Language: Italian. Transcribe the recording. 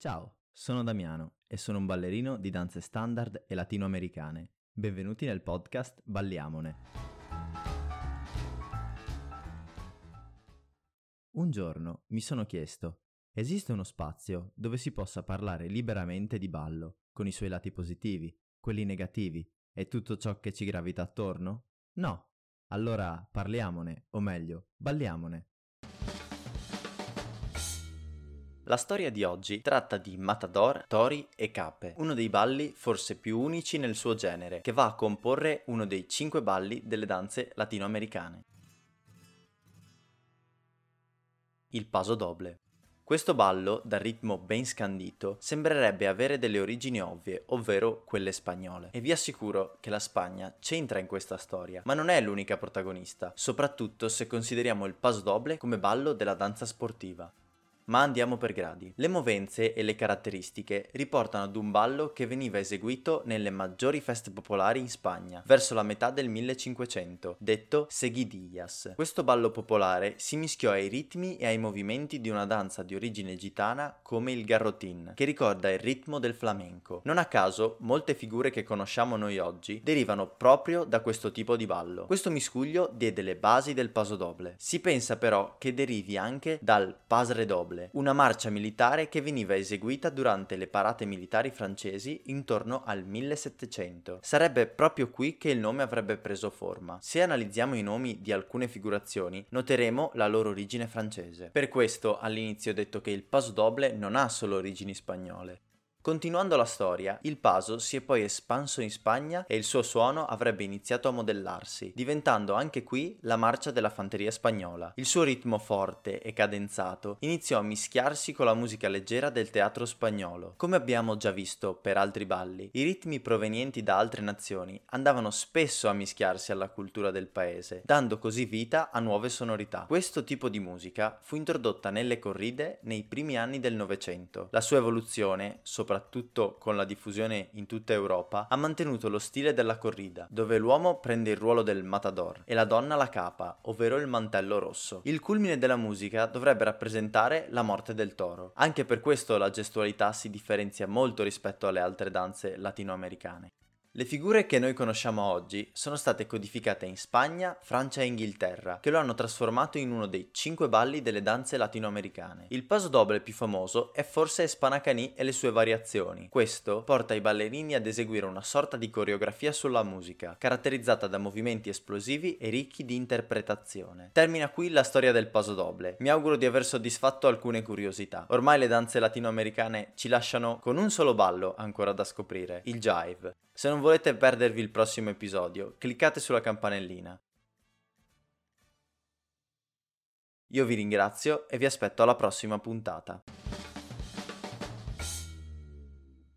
Ciao, sono Damiano e sono un ballerino di danze standard e latinoamericane. Benvenuti nel podcast Balliamone. Un giorno mi sono chiesto, esiste uno spazio dove si possa parlare liberamente di ballo, con i suoi lati positivi, quelli negativi e tutto ciò che ci gravita attorno? No. Allora parliamone, o meglio, balliamone. La storia di oggi tratta di Matador, Tori e Cape, uno dei balli forse più unici nel suo genere, che va a comporre uno dei cinque balli delle danze latinoamericane. Il paso doble. Questo ballo, dal ritmo ben scandito, sembrerebbe avere delle origini ovvie, ovvero quelle spagnole. E vi assicuro che la Spagna c'entra in questa storia, ma non è l'unica protagonista, soprattutto se consideriamo il paso doble come ballo della danza sportiva ma andiamo per gradi. Le movenze e le caratteristiche riportano ad un ballo che veniva eseguito nelle maggiori feste popolari in Spagna, verso la metà del 1500, detto seguidillas. Questo ballo popolare si mischiò ai ritmi e ai movimenti di una danza di origine gitana come il garrotin, che ricorda il ritmo del flamenco. Non a caso, molte figure che conosciamo noi oggi derivano proprio da questo tipo di ballo. Questo miscuglio diede le basi del paso doble. Si pensa però che derivi anche dal pasre Noble, una marcia militare che veniva eseguita durante le parate militari francesi intorno al 1700. Sarebbe proprio qui che il nome avrebbe preso forma. Se analizziamo i nomi di alcune figurazioni, noteremo la loro origine francese. Per questo all'inizio ho detto che il paso doble non ha solo origini spagnole. Continuando la storia, il paso si è poi espanso in Spagna e il suo suono avrebbe iniziato a modellarsi, diventando anche qui la marcia della fanteria spagnola. Il suo ritmo forte e cadenzato iniziò a mischiarsi con la musica leggera del teatro spagnolo. Come abbiamo già visto per altri balli, i ritmi provenienti da altre nazioni andavano spesso a mischiarsi alla cultura del paese, dando così vita a nuove sonorità. Questo tipo di musica fu introdotta nelle corride nei primi anni del Novecento. La sua evoluzione, soprattutto soprattutto con la diffusione in tutta Europa, ha mantenuto lo stile della corrida, dove l'uomo prende il ruolo del matador e la donna la capa, ovvero il mantello rosso. Il culmine della musica dovrebbe rappresentare la morte del toro. Anche per questo la gestualità si differenzia molto rispetto alle altre danze latinoamericane. Le figure che noi conosciamo oggi sono state codificate in Spagna, Francia e Inghilterra, che lo hanno trasformato in uno dei cinque balli delle danze latinoamericane. Il paso doble più famoso è forse Spanacaní e le sue variazioni. Questo porta i ballerini ad eseguire una sorta di coreografia sulla musica, caratterizzata da movimenti esplosivi e ricchi di interpretazione. Termina qui la storia del paso doble. Mi auguro di aver soddisfatto alcune curiosità. Ormai le danze latinoamericane ci lasciano con un solo ballo ancora da scoprire, il jive. Se non volete perdervi il prossimo episodio, cliccate sulla campanellina. Io vi ringrazio e vi aspetto alla prossima puntata.